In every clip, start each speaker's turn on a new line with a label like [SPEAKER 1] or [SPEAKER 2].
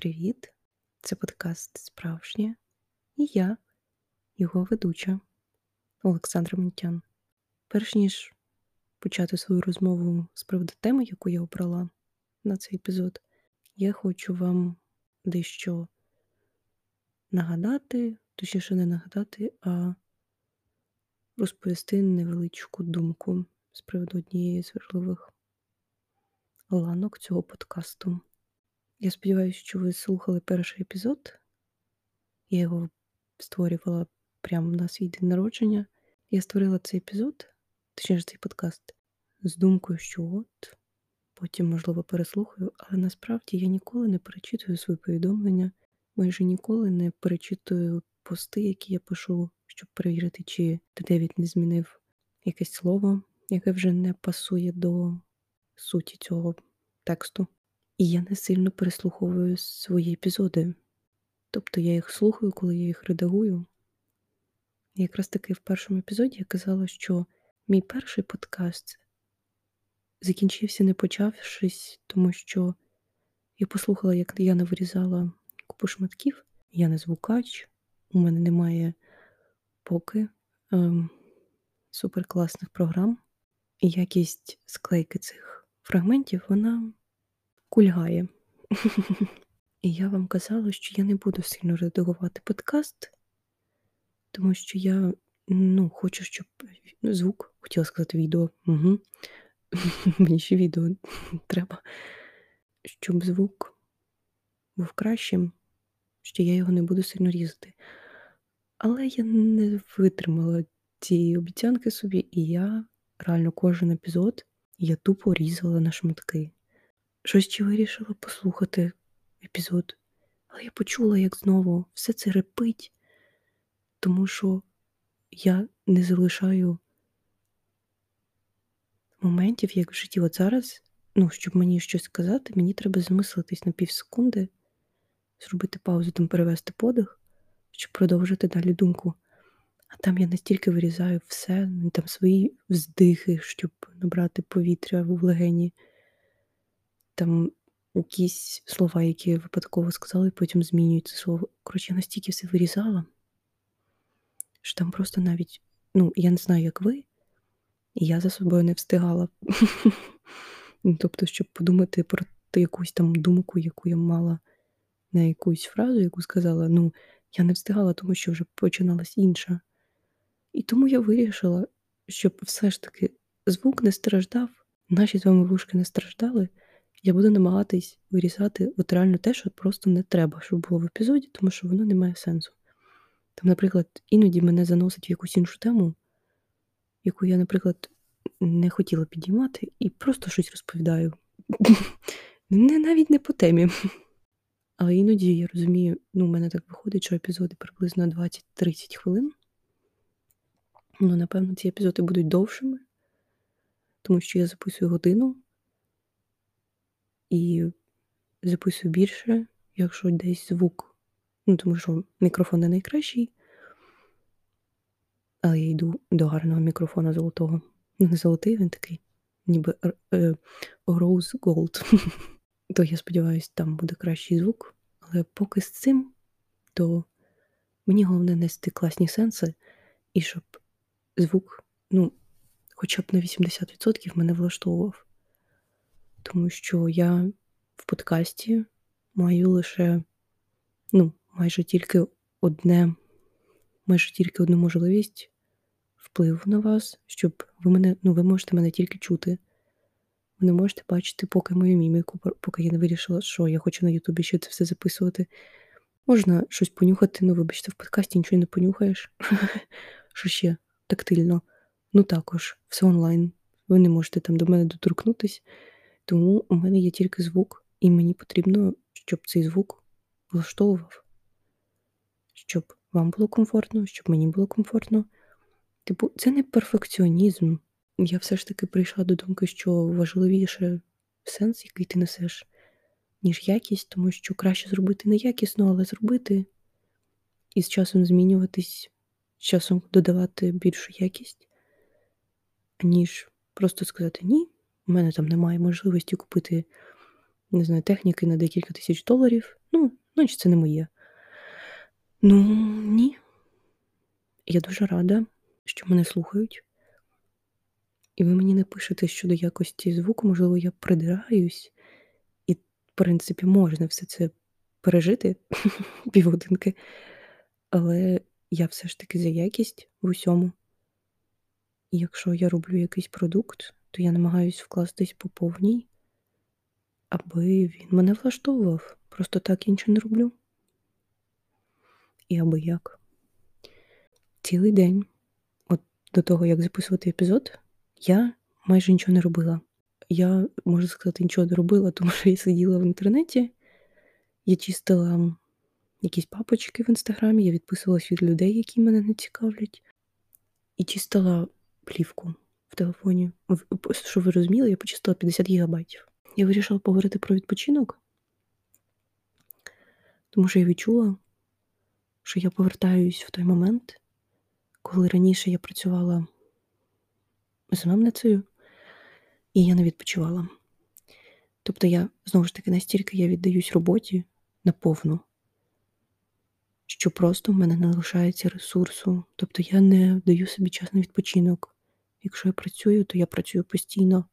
[SPEAKER 1] привіт! Це подкаст Справжнє і я, його ведуча Олександра Монтян. Перш ніж почати свою розмову з приводу теми, яку я обрала на цей епізод, я хочу вам дещо нагадати, точніше не нагадати, а розповісти невеличку думку з приводу однієї з важливих ланок цього подкасту. Я сподіваюся, що ви слухали перший епізод. Я його створювала прямо на свій день народження. Я створила цей епізод, точніше цей подкаст, з думкою, що от, потім, можливо, переслухаю, але насправді я ніколи не перечитую свої повідомлення, майже ніколи не перечитую пости, які я пишу, щоб перевірити, чи Девід не змінив якесь слово, яке вже не пасує до суті цього тексту. І я не сильно переслуховую свої епізоди. Тобто я їх слухаю, коли я їх редагую. І якраз таки в першому епізоді я казала, що мій перший подкаст закінчився, не почавшись, тому що я послухала, як я не вирізала купу шматків, я не звукач, у мене немає поки ем, суперкласних програм, і якість склейки цих фрагментів, вона кульгає. І я вам казала, що я не буду сильно редагувати подкаст, тому що я ну, хочу, щоб звук, хотіла сказати відео. Угу. Мені ще відео треба, щоб звук був кращим, що я його не буду сильно різати. Але я не витримала цієї обіцянки собі, і я реально кожен епізод я тупо різала на шматки. Щось вирішила послухати епізод, але я почула, як знову все це репить, тому що я не залишаю моментів, як в житті. От зараз, ну, щоб мені щось сказати, мені треба замислитись на пів секунди, зробити паузу, там перевести подих, щоб продовжити далі думку. А там я настільки вирізаю все, там свої вздихи, щоб набрати повітря в легені там якісь слова, які випадково сказали, і потім змінюють це слово. Коротше, я настільки все вирізала, що там просто навіть, ну, я не знаю, як ви, і я за собою не встигала. Ну, тобто, щоб подумати про якусь там думку, яку я мала на якусь фразу, яку сказала, ну, я не встигала, тому що вже починалась інша. І тому я вирішила, щоб все ж таки звук не страждав, наші з вами вушки не страждали. Я буду намагатись вирізати от реально те, що просто не треба, щоб було в епізоді, тому що воно не має сенсу. Там, наприклад, іноді мене заносить в якусь іншу тему, яку я, наприклад, не хотіла підіймати, і просто щось розповідаю. Не навіть не по темі. Але іноді я розумію, ну, у мене так виходить, що епізоди приблизно 20-30 хвилин. Ну, напевно, ці епізоди будуть довшими, тому що я записую годину і записую більше, якщо десь звук. Ну, тому що мікрофон не найкращий. Але я йду до гарного мікрофона золотого. Ну, не золотий, він такий, ніби е, Rose Gold. То я сподіваюся, там буде кращий звук. Але поки з цим, то мені головне нести класні сенси, і щоб звук, ну, хоча б на 80% мене влаштовував тому що я в подкасті маю лише, ну, майже тільки одне, майже тільки одну можливість впливу на вас, щоб ви мене, ну, ви можете мене тільки чути. Ви не можете бачити, поки мою міміку, поки я не вирішила, що я хочу на Ютубі ще це все записувати. Можна щось понюхати, ну, вибачте, в подкасті нічого не понюхаєш. Що ще тактильно? Ну також, все онлайн. Ви не можете там до мене доторкнутись. Тому у мене є тільки звук, і мені потрібно, щоб цей звук влаштовував, щоб вам було комфортно, щоб мені було комфортно. Типу, це не перфекціонізм. Я все ж таки прийшла до думки, що важливіше сенс, який ти несеш, ніж якість, тому що краще зробити не якісно, але зробити і з часом змінюватись, з часом додавати більшу якість, ніж просто сказати ні у мене там немає можливості купити не знаю, техніки на декілька тисяч доларів. Ну, значить, це не моє. Ну, ні. Я дуже рада, що мене слухають. І ви мені не пишете щодо якості звуку, можливо, я придираюсь, і, в принципі, можна все це пережити півгодинки. Але я все ж таки за якість в усьому. І якщо я роблю якийсь продукт, то я намагаюсь вкластись по повній, аби він мене влаштовував. Просто так нічого не роблю. І аби як. Цілий день, от до того, як записувати епізод, я майже нічого не робила. Я, можу сказати, нічого не робила, тому що я сиділа в інтернеті, я чистила якісь папочки в інстаграмі, я відписувалась від людей, які мене не цікавлять, і чистила плівку телефоні. Щоб ви розуміли, я почистила 50 гігабайтів. Я вирішила поговорити про відпочинок, тому що я відчула, що я повертаюсь в той момент, коли раніше я працювала замовницею, і я не відпочивала. Тобто я, знову ж таки, настільки я віддаюсь роботі наповну, що просто в мене не лишається ресурсу. Тобто я не даю собі час на відпочинок. Якщо я працюю, то я працюю постійно.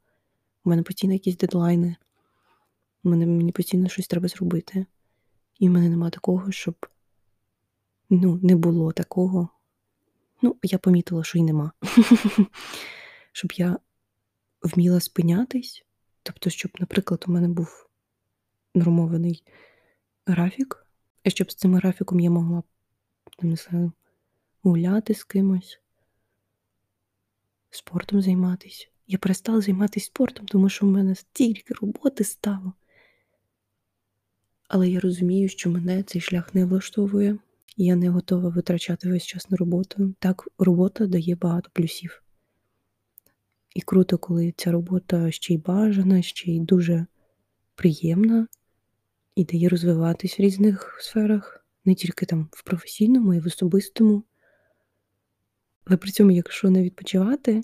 [SPEAKER 1] У мене постійно якісь дедлайни, у мене мені постійно щось треба зробити. І в мене нема такого, щоб ну, не було такого. Ну, я помітила, що й нема. Щоб я вміла спинятись. Тобто, щоб, наприклад, у мене був нормований графік, і щоб з цим графіком я могла не знаю, гуляти з кимось, спортом займатися. Я перестала займатися спортом, тому що в мене стільки роботи стало. Але я розумію, що мене цей шлях не влаштовує, і я не готова витрачати весь час на роботу. Так, робота дає багато плюсів. І круто, коли ця робота ще й бажана, ще й дуже приємна і дає розвиватись в різних сферах, не тільки там в професійному, і в особистому. Але при цьому, якщо не відпочивати,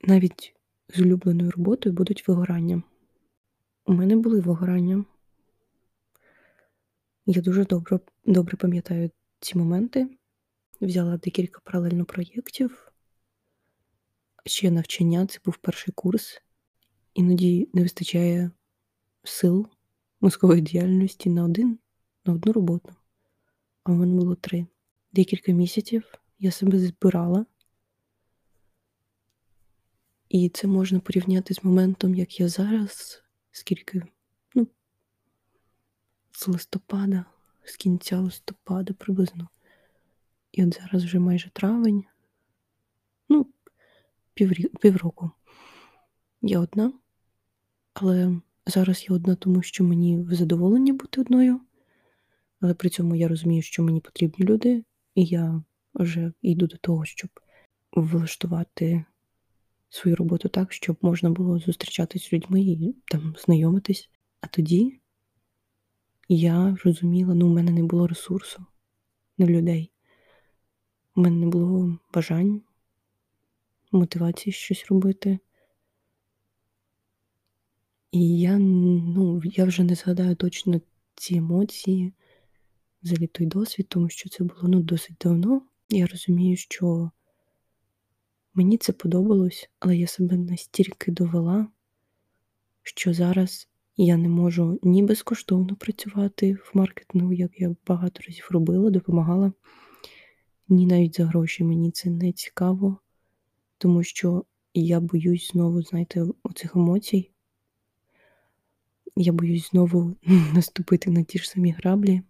[SPEAKER 1] навіть з улюбленою роботою будуть вигорання. У мене були вигорання. Я дуже добре добре пам'ятаю ці моменти. Взяла декілька паралельно проєктів. Ще навчання, це був перший курс. Іноді не вистачає сил мозкової діяльності на один, на одну роботу. А в мене було три. Декілька місяців я себе збирала. І це можна порівняти з моментом, як я зараз, скільки, ну, з листопада, з кінця листопада приблизно. І от зараз вже майже травень, ну, піврі... півроку. Я одна, але зараз я одна, тому що мені в задоволенні бути одною, але при цьому я розумію, що мені потрібні люди, і я вже йду до того, щоб влаштувати свою роботу так, щоб можна було зустрічатись з людьми і там знайомитись. А тоді я розуміла, ну, у мене не було ресурсу на людей. У мене не було бажань, мотивації щось робити. І я ну, я вже не згадаю точно ці емоції, взагалі той досвід, тому що це було ну, досить давно. Я розумію, що мені це подобалось, але я себе настільки довела, що зараз я не можу ні безкоштовно працювати в маркетингу, як я багато разів робила, допомагала, ні навіть за гроші мені це не цікаво, тому що я боюсь знову, знаєте, оцих емоцій. Я боюсь знову наступити на ті ж самі граблі.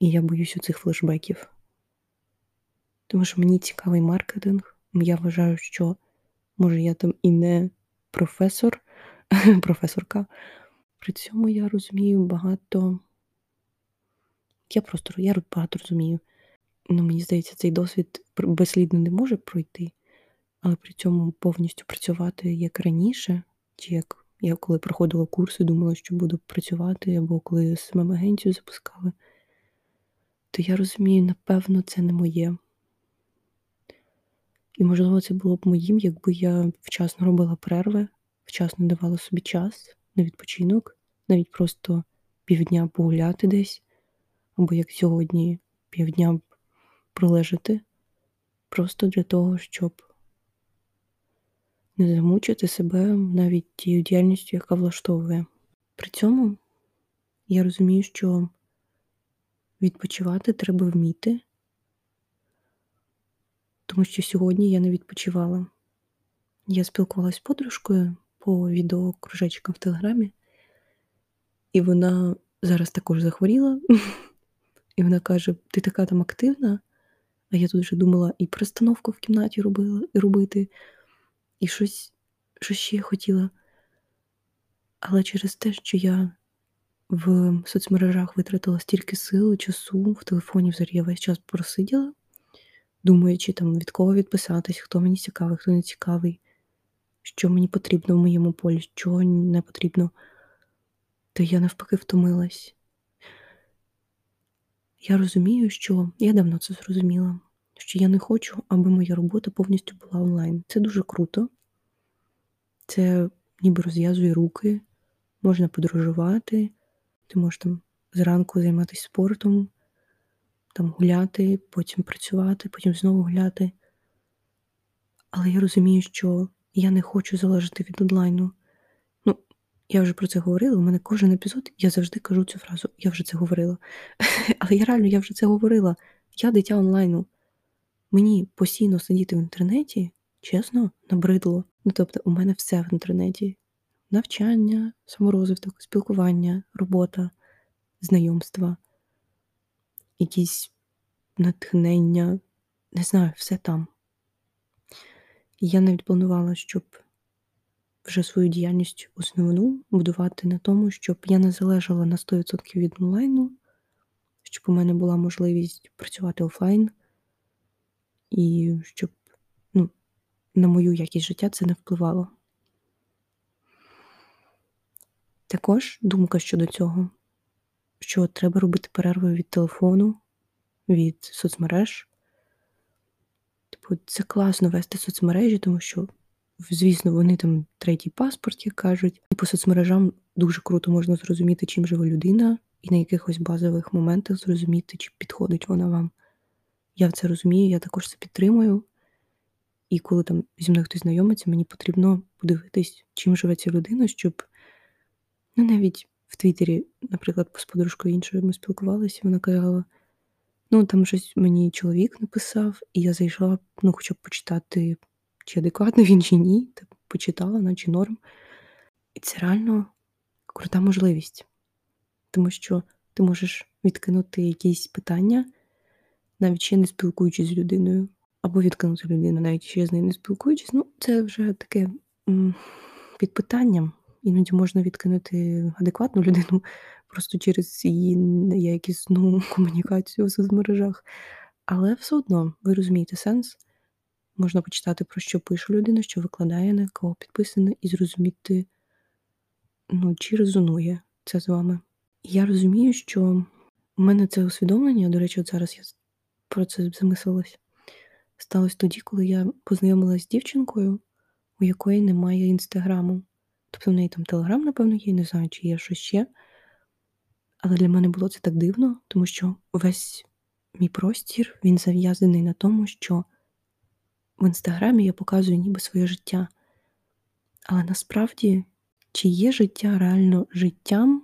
[SPEAKER 1] І я боюсь оцих флешбеків. Тому що мені цікавий маркетинг. Я вважаю, що може я там і не професор, професорка. При цьому я розумію багато. Я просто я багато розумію. Ну, Мені здається, цей досвід безслідно не може пройти, але при цьому повністю працювати як раніше, чи як я коли проходила курси, думала, що буду працювати, або коли самим агенцію запускали, то я розумію, напевно, це не моє. І, можливо, це було б моїм, якби я вчасно робила перерви вчасно давала собі час на відпочинок, навіть просто півдня погуляти десь, або як сьогодні, півдня пролежати, просто для того, щоб не замучити себе навіть тією діяльністю, яка влаштовує. При цьому я розумію, що відпочивати треба вміти, тому що сьогодні я не відпочивала. Я спілкувалася з подружкою по відеокружечкам в Телеграмі, і вона зараз також захворіла. І вона каже: ти така там активна, а я тут вже думала і пристановку в кімнаті робила, і робити, і щось, що ще хотіла. Але через те, що я в соцмережах витратила стільки сил, часу, в телефоні взагалі я весь час просиділа, думаючи, там, від кого відписатись, хто мені цікавий, хто не цікавий, що мені потрібно в моєму полі, що не потрібно, то я навпаки втомилась. Я розумію, що я давно це зрозуміла, що я не хочу, аби моя робота повністю була онлайн. Це дуже круто, це ніби розв'язує руки, можна подорожувати, ти можеш там зранку займатися спортом, там гуляти, потім працювати, потім знову гуляти. Але я розумію, що я не хочу залежати від онлайну. Ну, я вже про це говорила. У мене кожен епізод, я завжди кажу цю фразу, я вже це говорила. Але я реально я вже це говорила. Я дитя онлайну. Мені постійно сидіти в інтернеті, чесно, набридло. Ну, тобто, у мене все в інтернеті: навчання, саморозвиток, спілкування, робота, знайомства, якісь натхнення, не знаю, все там. Я навіть планувала, щоб вже свою діяльність основну будувати на тому, щоб я не залежала на 100% від онлайну, щоб у мене була можливість працювати офлайн, і щоб ну, на мою якість життя це не впливало. Також думка щодо цього, що треба робити перерви від телефону, від соцмереж. Типу, це класно вести соцмережі, тому що, звісно, вони там третій паспорт, як кажуть, і по соцмережам дуже круто можна зрозуміти, чим живе людина, і на якихось базових моментах зрозуміти, чи підходить вона вам. Я це розумію, я також це підтримую. І коли там зі мною хтось знайомиться, мені потрібно подивитись, чим живе ця людина, щоб ну, навіть в Твіттері, наприклад, з подружкою іншою ми спілкувалися, вона казала: ну, там щось мені чоловік написав, і я зайшла, ну, хоча б почитати, чи адекватно він, чи ні, так почитала, наче норм. І це реально крута можливість, тому що ти можеш відкинути якісь питання, навіть ще не спілкуючись з людиною, або відкинути людину, навіть ще з нею не спілкуючись. Ну, це вже таке м- під питанням. Іноді можна відкинути адекватну людину просто через її неякісну комунікацію в соцмережах. Але все одно, ви розумієте сенс. Можна почитати, про що пише людина, що викладає, на кого підписане, і зрозуміти, ну, чи резонує це з вами. Я розумію, що в мене це усвідомлення, до речі, от зараз я про це замислилась, сталося тоді, коли я познайомилася з дівчинкою, у якої немає інстаграму. Тобто в неї там телеграм, напевно, є, не знаю, чи є щось ще. Але для мене було це так дивно, тому що весь мій простір він зав'язаний на тому, що в інстаграмі я показую ніби своє життя. Але насправді, чи є життя реально життям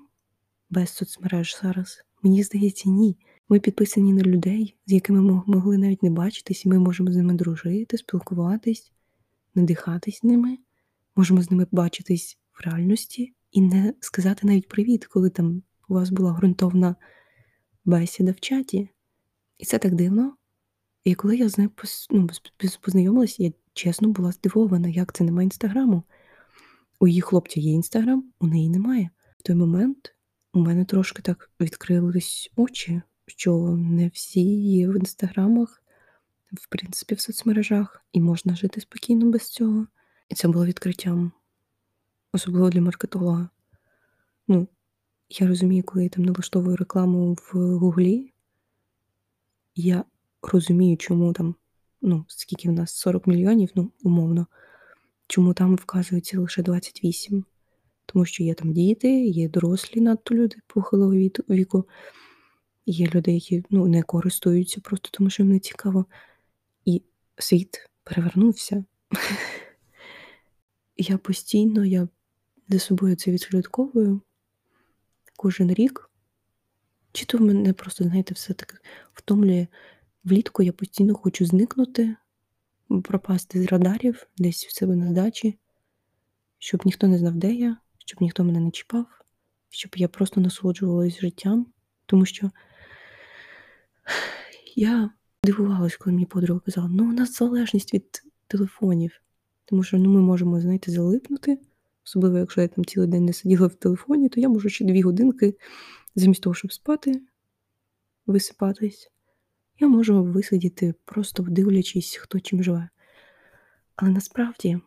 [SPEAKER 1] без соцмереж зараз? Мені здається, ні. Ми підписані на людей, з якими ми могли навіть не бачитись, і ми можемо з ними дружити, спілкуватись, надихатись ними, можемо з ними бачитись в реальності і не сказати навіть привіт, коли там у вас була ґрунтовна бесіда в чаті. І це так дивно. І коли я з нею ну, познайомилася, я чесно була здивована, як це немає інстаграму. У її хлопця є інстаграм, у неї немає. В той момент у мене трошки так відкрились очі, що не всі є в інстаграмах, в принципі, в соцмережах, і можна жити спокійно без цього. І це було відкриттям, особливо для маркетолога. Ну, я розумію, коли я там налаштовую рекламу в Гуглі, я розумію, чому там, ну, скільки в нас 40 мільйонів, ну, умовно, Чому там вказується лише 28? Тому що є там діти, є дорослі надто люди похилого віку, є люди, які ну, не користуються просто тому, що їм не цікаво. І світ перевернувся. Я постійно я за собою це відслідковую кожен рік. Чи то в мене просто, знаєте, все таки втомлює. Влітку я постійно хочу зникнути, пропасти з радарів десь у себе на здачі, щоб ніхто не знав, де я, щоб ніхто мене не чіпав, щоб я просто насолоджувалась життям, тому що я дивувалась, коли мені подруга казала, ну у нас залежність від телефонів, тому що ну, ми можемо, знаєте, залипнути. Особливо, якщо я там цілий день не сиділа в телефоні, то я можу ще дві годинки, замість того, щоб спати, висипатись, я можу висидіти, просто дивлячись, хто чим живе. Але насправді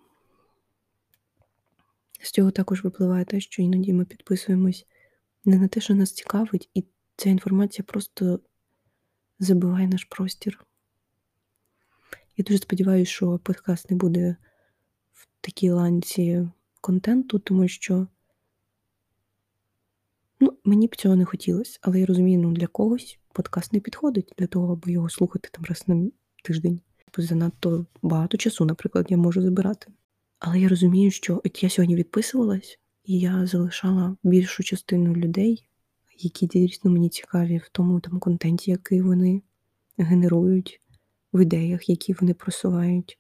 [SPEAKER 1] з цього також випливає те, що іноді ми підписуємось не на те, що нас цікавить, і ця інформація просто забиває наш простір. Я дуже сподіваюся, що подкаст не буде в такій ланці контенту, тому що ну, мені б цього не хотілося, але я розумію, ну для когось подкаст не підходить для того, аби його слухати там раз на тиждень. Бо занадто багато часу, наприклад, я можу забирати. Але я розумію, що от я сьогодні відписувалась, і я залишала більшу частину людей, які дійсно мені цікаві в тому там контенті, який вони генерують, в ідеях, які вони просувають,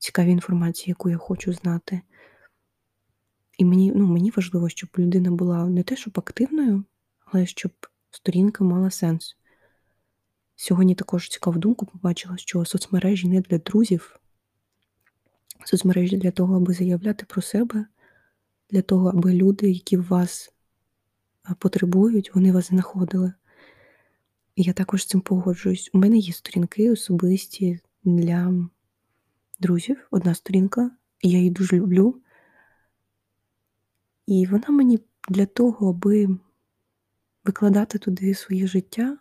[SPEAKER 1] цікаві інформації, яку я хочу знати. І мені ну, мені важливо, щоб людина була не те, щоб активною, але щоб сторінка мала сенс. Сьогодні також цікаву думку побачила, що соцмережі не для друзів, соцмережі для того, аби заявляти про себе, для того, аби люди, які вас потребують, вони вас знаходили. І я також з цим погоджуюсь. У мене є сторінки особисті для друзів. Одна сторінка, і я її дуже люблю. І вона мені для того, аби викладати туди своє життя,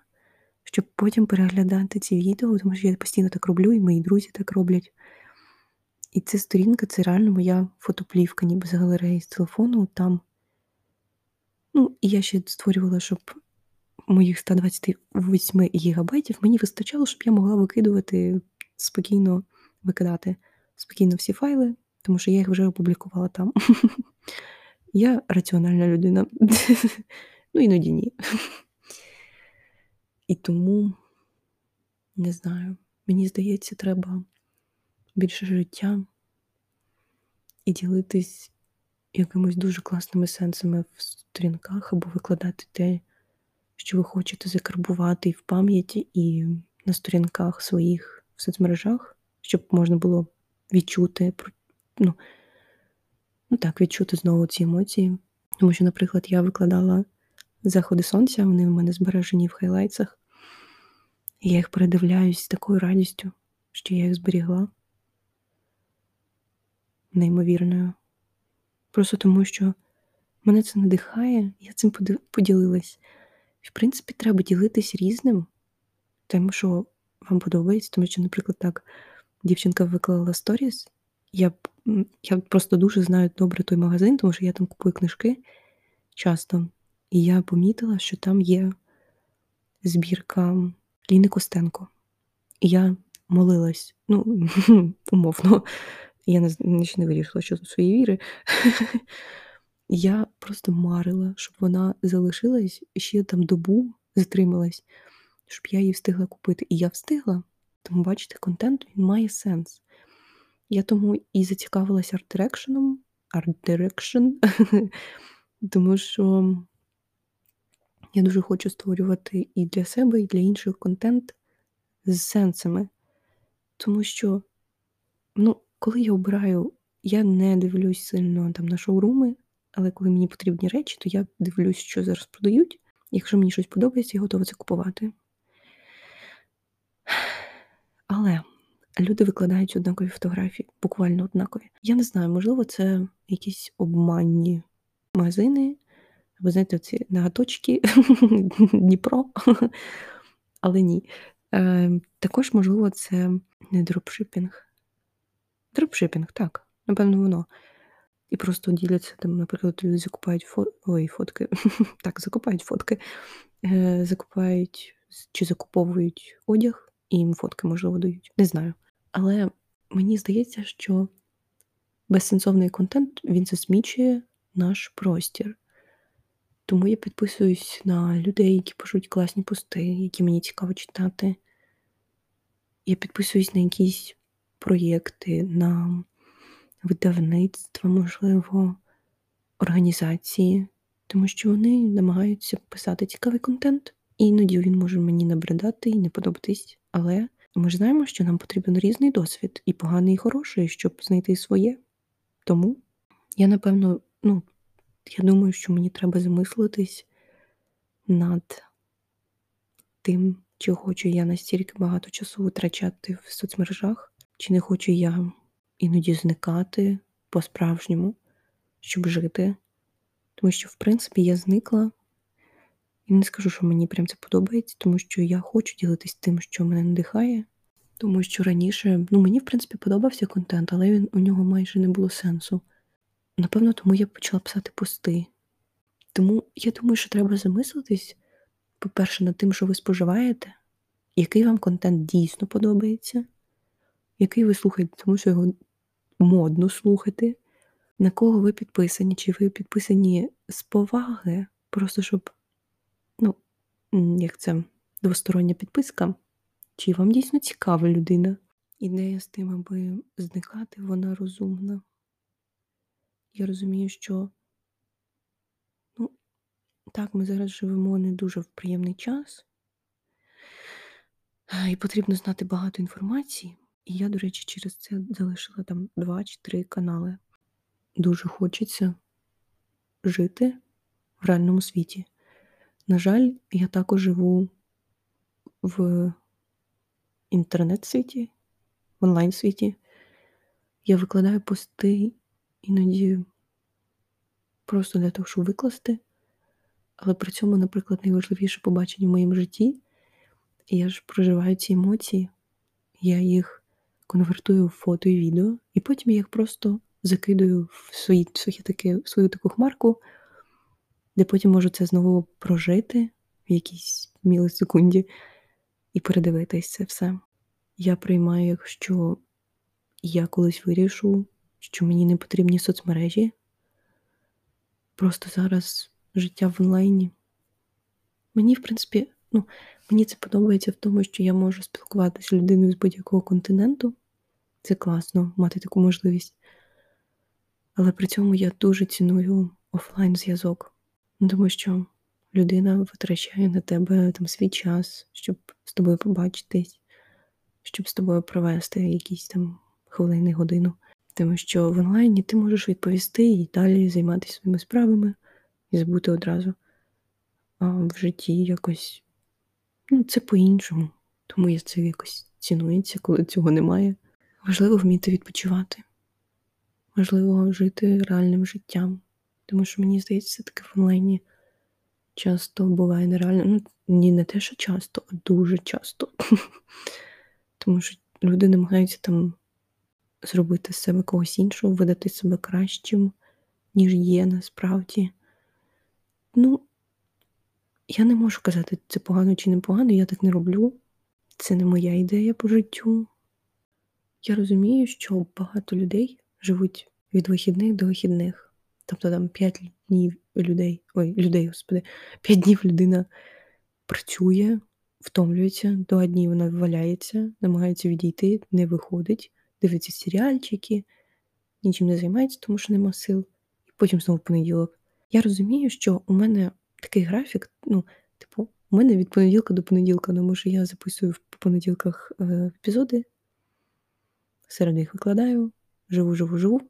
[SPEAKER 1] щоб потім переглядати ці відео, тому що я постійно так роблю, і мої друзі так роблять. І ця сторінка це реально моя фотоплівка, ніби з галереї з телефону там. Ну, і я ще створювала, щоб моїх 128 гігабайтів мені вистачало, щоб я могла викидувати спокійно, викидати спокійно всі файли, тому що я їх вже опублікувала там. Я раціональна людина. Ну, іноді ні. І тому, не знаю, мені здається, треба більше життя і ділитись якимись дуже класними сенсами в сторінках, або викладати те, що ви хочете закарбувати і в пам'яті, і на сторінках своїх в соцмережах, щоб можна було відчути, ну, ну так, відчути знову ці емоції. Тому що, наприклад, я викладала заходи сонця, вони в мене збережені в хайлайтсах. І я їх передивляюсь з такою радістю, що я їх зберігла. Неймовірною. Просто тому, що мене це надихає, я цим поділилась. В принципі, треба ділитись різним, тим, що вам подобається, тому що, наприклад, так, дівчинка виклала сторіс. Я я просто дуже знаю добре той магазин, тому що я там купую книжки часто. І я помітила, що там є збірка Ліни Костенко. І я молилась, ну, умовно, я не, не вирішила, що тут свої віри. Я просто марила, щоб вона залишилась ще там добу затрималась, щоб я її встигла купити. І я встигла. Тому, бачите, контент він має сенс. Я тому і зацікавилася арт-дирекшеном, арт-дирекшн, тому що я дуже хочу створювати і для себе, і для інших контент з сенсами. Тому що, ну, коли я обираю, я не дивлюсь сильно там на шоуруми, але коли мені потрібні речі, то я дивлюсь, що зараз продають. Якщо мені щось подобається, я готова це купувати. Але люди викладають однакові фотографії, буквально однакові. Я не знаю, можливо, це якісь обманні магазини, ви знаєте, ці нагаточки Дніпро, але ні. Е, Також, можливо, це не дропшипінг. Дропшипінг, так. Напевно, воно. І просто діляться там, наприклад, люди закупають фо... Ой, фотки. так, закупають фотки, е, закупають чи закуповують одяг, і їм фотки, можливо, дають. Не знаю. Але мені здається, що безсенсовний контент він засмічує наш простір. Тому я підписуюсь на людей, які пишуть класні пости, які мені цікаво читати. Я підписуюсь на якісь проєкти, на видавництва, можливо, організації, тому що вони намагаються писати цікавий контент. І іноді він може мені набридати і не подобатись. Але ми ж знаємо, що нам потрібен різний досвід, і поганий, і хороший, щоб знайти своє. Тому я, напевно, ну, я думаю, що мені треба замислитись над тим, чи хочу я настільки багато часу витрачати в соцмережах, чи не хочу я іноді зникати по-справжньому, щоб жити. Тому що, в принципі, я зникла. І не скажу, що мені прям це подобається, тому що я хочу ділитись тим, що мене надихає. Тому що раніше, ну мені, в принципі, подобався контент, але він у нього майже не було сенсу. Напевно, тому я почала писати пости. Тому я думаю, що треба замислитись, по-перше, над тим, що ви споживаєте, який вам контент дійсно подобається, який ви слухаєте, тому що його модно слухати, на кого ви підписані, чи ви підписані з поваги, просто щоб, ну, як це двостороння підписка, чи вам дійсно цікава людина. Ідея з тим, аби зникати, вона розумна. Я розумію, що ну, так, ми зараз живемо не дуже в приємний час, і потрібно знати багато інформації. І я, до речі, через це залишила там два чи три канали. Дуже хочеться жити в реальному світі. На жаль, я також живу в інтернет-світі, в онлайн-світі. Я викладаю пости іноді просто для того, щоб викласти. Але при цьому, наприклад, найважливіше побачення в моєму житті. І я ж проживаю ці емоції, я їх конвертую в фото і відео, і потім я їх просто закидую в свої, в свою таку хмарку, де потім можу це знову прожити в якійсь мілисекунді і передивитись це все. Я приймаю, якщо я колись вирішу, що мені не потрібні соцмережі. Просто зараз життя в онлайні. Мені, в принципі, ну, мені це подобається в тому, що я можу спілкуватися з людиною з будь-якого континенту. Це класно мати таку можливість. Але при цьому я дуже ціную офлайн зв'язок, тому що людина витрачає на тебе там свій час, щоб з тобою побачитись, щоб з тобою провести якісь там хвилини, годину. Тому що в онлайні ти можеш відповісти і далі займатися своїми справами і забути одразу. А в житті якось ну, це по-іншому. Тому я це якось цінується, коли цього немає. Важливо вміти відпочивати. Важливо жити реальним життям. Тому що мені здається, все-таки в онлайні часто буває нереально. Ну, ні, не те, що часто, а дуже часто. Тому що люди намагаються там зробити з себе когось іншого, видати себе кращим, ніж є насправді. Ну, я не можу казати, це погано чи не погано, я так не роблю. Це не моя ідея по життю. Я розумію, що багато людей живуть від вихідних до вихідних. Тобто там 5 днів людей, ой, людей, господи, 5 днів людина працює, втомлюється, два дні вона валяється, намагається відійти, не виходить, дивиться серіальчики, нічим не займається, тому що нема сил, і потім знову понеділок. Я розумію, що у мене такий графік, ну, типу, у мене від понеділка до понеділка, тому що я записую по понеділках е, епізоди, серед них викладаю, живу, живу, живу.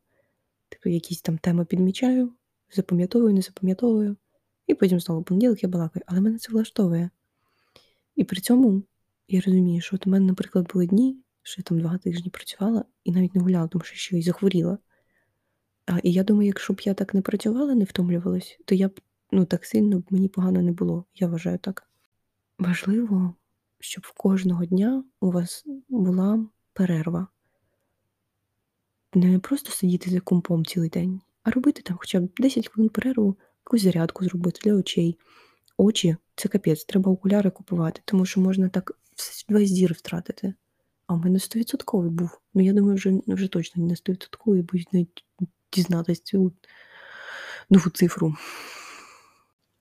[SPEAKER 1] Типу, якісь там теми підмічаю, запам'ятовую, не запам'ятовую. І потім знову понеділок я балакаю. Але мене це влаштовує. І при цьому я розумію, що от у мене, наприклад, були дні, що я там два тижні працювала і навіть не гуляла, тому що ще й захворіла. А, І я думаю, якщо б я так не працювала, не втомлювалась, то я б ну, так сильно б мені погано не було. Я вважаю так. Важливо, щоб в кожного дня у вас була перерва. Не просто сидіти за компом цілий день, а робити там хоча б 10 хвилин перерву, якусь зарядку зробити для очей. Очі це капець, треба окуляри купувати, тому що можна так весь зір втратити. А в мене 100% був. Ну, я думаю, вже вже точно не 100%, бо навіть дізнатися цю нову цифру.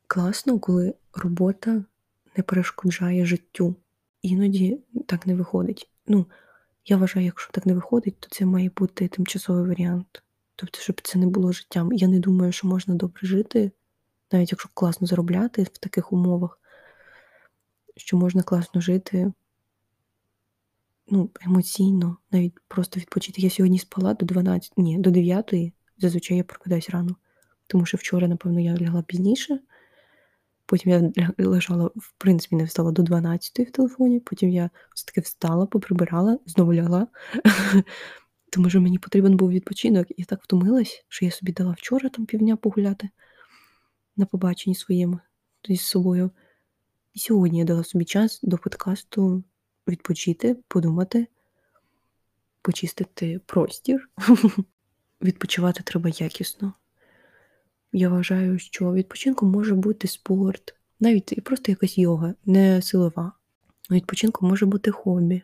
[SPEAKER 1] Класно, коли робота не перешкоджає життю. Іноді так не виходить. Ну, я вважаю, якщо так не виходить, то це має бути тимчасовий варіант. Тобто, щоб це не було життям. Я не думаю, що можна добре жити, навіть якщо класно заробляти в таких умовах, що можна класно жити ну, емоційно, навіть просто відпочити. Я сьогодні спала до 12, ні, до 9, зазвичай я прокидаюсь рано. Тому що вчора, напевно, я лягла пізніше. Потім я лежала, в принципі, не встала до 12 в телефоні, потім я все-таки встала, поприбирала, знову лягла. Тому що мені потрібен був відпочинок. Я так втомилась, що я собі дала вчора там півдня погуляти на побаченні своєму з собою. І сьогодні я дала собі час до подкасту відпочити, подумати, почистити простір. Відпочивати треба якісно. Я вважаю, що відпочинком може бути спорт, навіть і просто якась йога, не силова. Відпочинком може бути хобі.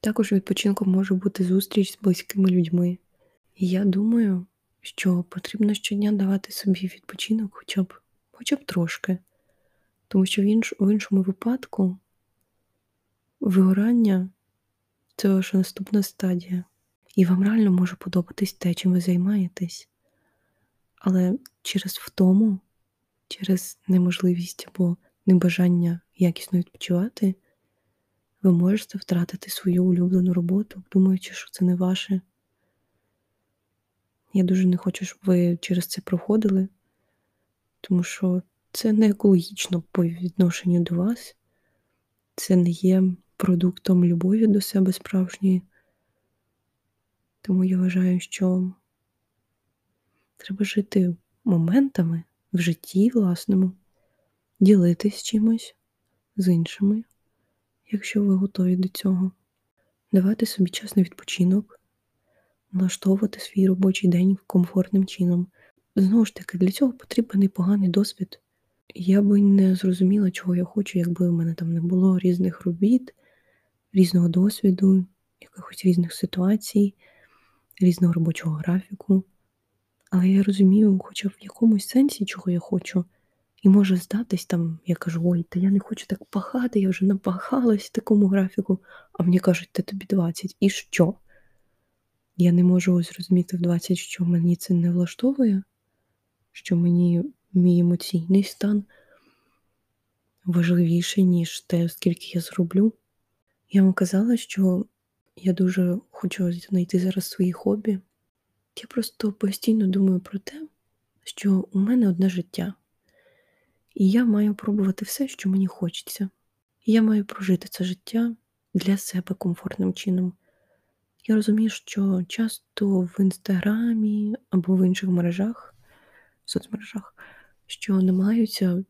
[SPEAKER 1] Також відпочинком може бути зустріч з близькими людьми. І я думаю, що потрібно щодня давати собі відпочинок хоча б хоча б трошки. Тому що в, інш, в іншому випадку вигорання це ваша наступна стадія. І вам реально може подобатись те, чим ви займаєтесь. Але через втому, через неможливість або небажання якісно відпочивати, ви можете втратити свою улюблену роботу, думаючи, що це не ваше. Я дуже не хочу, щоб ви через це проходили, тому що це не екологічно по відношенню до вас, це не є продуктом любові до себе справжньої. Тому я вважаю, що треба жити моментами в житті власному, ділитись чимось з іншими, якщо ви готові до цього, давати собі час на відпочинок, налаштовувати свій робочий день комфортним чином. Знову ж таки, для цього потрібен і поганий досвід. Я би не зрозуміла, чого я хочу, якби в мене там не було різних робіт, різного досвіду, якихось різних ситуацій, різного робочого графіку. Але я розумію, хоча в якомусь сенсі, чого я хочу. І може здатись там, я кажу, ой, та я не хочу так пахати, я вже напахалась такому графіку, а мені кажуть, та тобі 20. І що? Я не можу зрозуміти в 20, що мені це не влаштовує, що мені мій емоційний стан важливіший, ніж те, скільки я зроблю. Я вам казала, що я дуже хочу знайти зараз свої хобі. Я просто постійно думаю про те, що у мене одне життя, і я маю пробувати все, що мені хочеться. І я маю прожити це життя для себе комфортним чином. Я розумію, що часто в інстаграмі або в інших мережах, в соцмережах, що намагаються,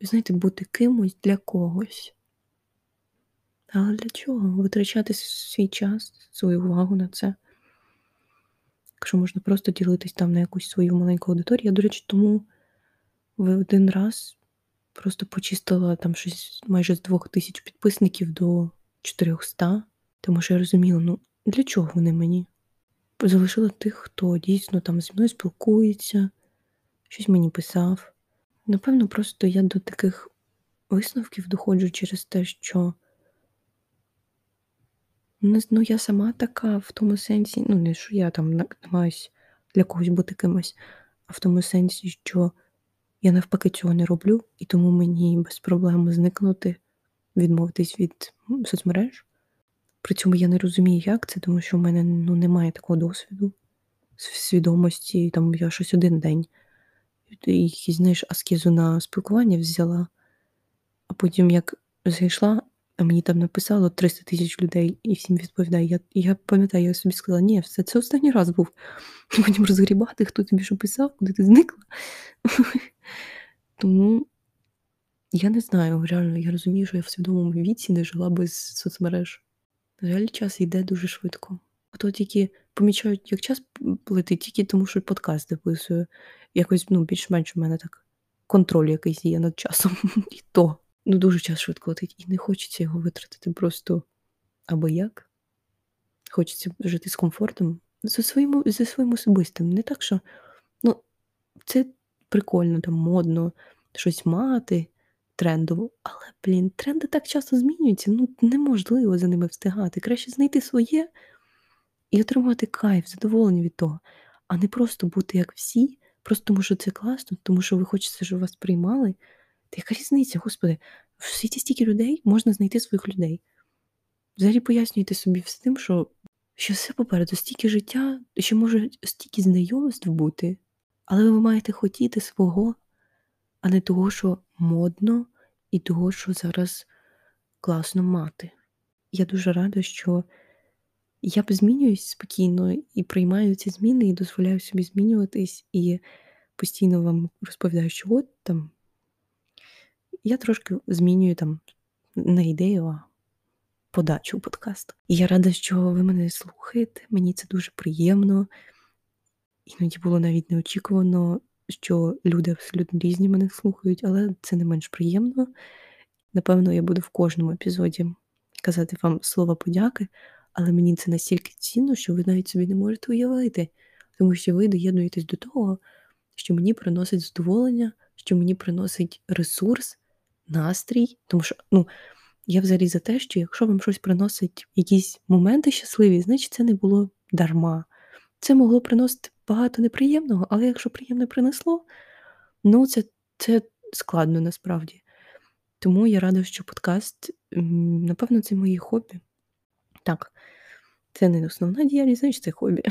[SPEAKER 1] знаєте, бути кимось для когось. Але для чого? Витрачати свій час, свою увагу на це. Якщо можна просто ділитись там на якусь свою маленьку аудиторію. Я, до речі, тому в один раз просто почистила там щось майже з двох тисяч підписників до 400, тому що я розуміла, ну для чого вони мені? Залишила тих, хто дійсно там зі мною спілкується, щось мені писав. Напевно, просто я до таких висновків доходжу через те, що ну, я сама така в тому сенсі, ну, не що я там намагаюсь для когось бути кимось, а в тому сенсі, що я навпаки цього не роблю, і тому мені без проблем зникнути, відмовитись від соцмереж. При цьому я не розумію, як це, тому що в мене ну, немає такого досвіду, свідомості, там я щось один день і, знаєш, аскезу на спілкування взяла, а потім як зайшла, а мені там написало 300 тисяч людей і всім відповідає. Я я пам'ятаю, я собі сказала, ні, все це останній раз був. Потім розгрібати, хто тобі що писав, куди ти зникла. Тому я не знаю, реально, я розумію, що я в свідомому віці не жила без соцмереж. На жаль, час йде дуже швидко. а то тільки помічають, як час летить, тільки тому, що подкаст записую. Якось ну, більш-менш у мене так контроль якийсь є над часом. І то ну, дуже час швидко летить, і не хочеться його витратити просто або як. Хочеться жити з комфортом, за своїм, за своїм особистим. Не так, що ну, це прикольно, там модно щось мати трендово, але, блін, тренди так часто змінюються, ну неможливо за ними встигати. Краще знайти своє і отримати кайф, задоволення від того, а не просто бути як всі, просто тому що це класно, тому що ви хочете, щоб вас приймали. Яка різниця, господи, в світі стільки людей можна знайти своїх людей. Взагалі пояснюйте собі з тим, що що все попереду, стільки життя, що може стільки знайомств бути, але ви маєте хотіти свого, а не того, що модно, і того, що зараз класно мати. Я дуже рада, що я змінююсь спокійно і приймаю ці зміни, і дозволяю собі змінюватись, і постійно вам розповідаю, що от там я трошки змінюю там не ідею, а подачу подкасту. І я рада, що ви мене слухаєте. Мені це дуже приємно. Іноді було навіть неочікувано, що люди абсолютно різні мене слухають, але це не менш приємно. Напевно, я буду в кожному епізоді казати вам слова подяки, але мені це настільки цінно, що ви навіть собі не можете уявити, тому що ви доєднуєтесь до того, що мені приносить задоволення, що мені приносить ресурс, настрій. Тому що, ну, я взагалі за те, що якщо вам щось приносить якісь моменти щасливі, значить це не було дарма. Це могло приносити багато неприємного, але якщо приємне принесло, ну це, це складно насправді. Тому я рада, що подкаст, напевно, це мої хобі. Так, це не основна діяльність, значить це хобі.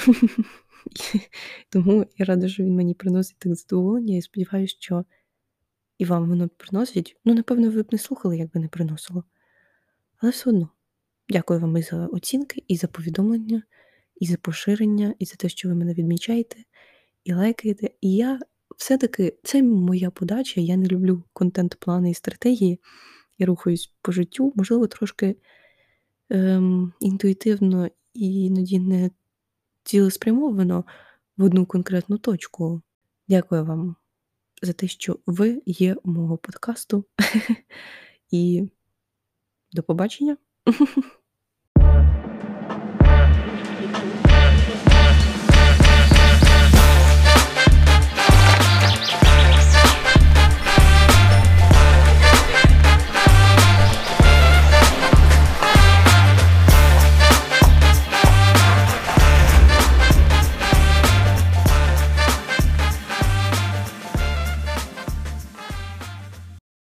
[SPEAKER 1] Тому я рада, що він мені приносить так задоволення і сподіваюся, що і вам воно приносить. Ну, напевно, ви б не слухали, як би не приносило. Але все одно, дякую вам і за оцінки, і за повідомлення, і за поширення, і за те, що ви мене відмічаєте і лайкаєте. І я все-таки це моя подача. Я не люблю контент-плани і стратегії. Я рухаюсь по життю, можливо, трошки ем, інтуїтивно і іноді не цілеспрямовано в одну конкретну точку. Дякую вам за те, що ви є мого подкасту. І до побачення!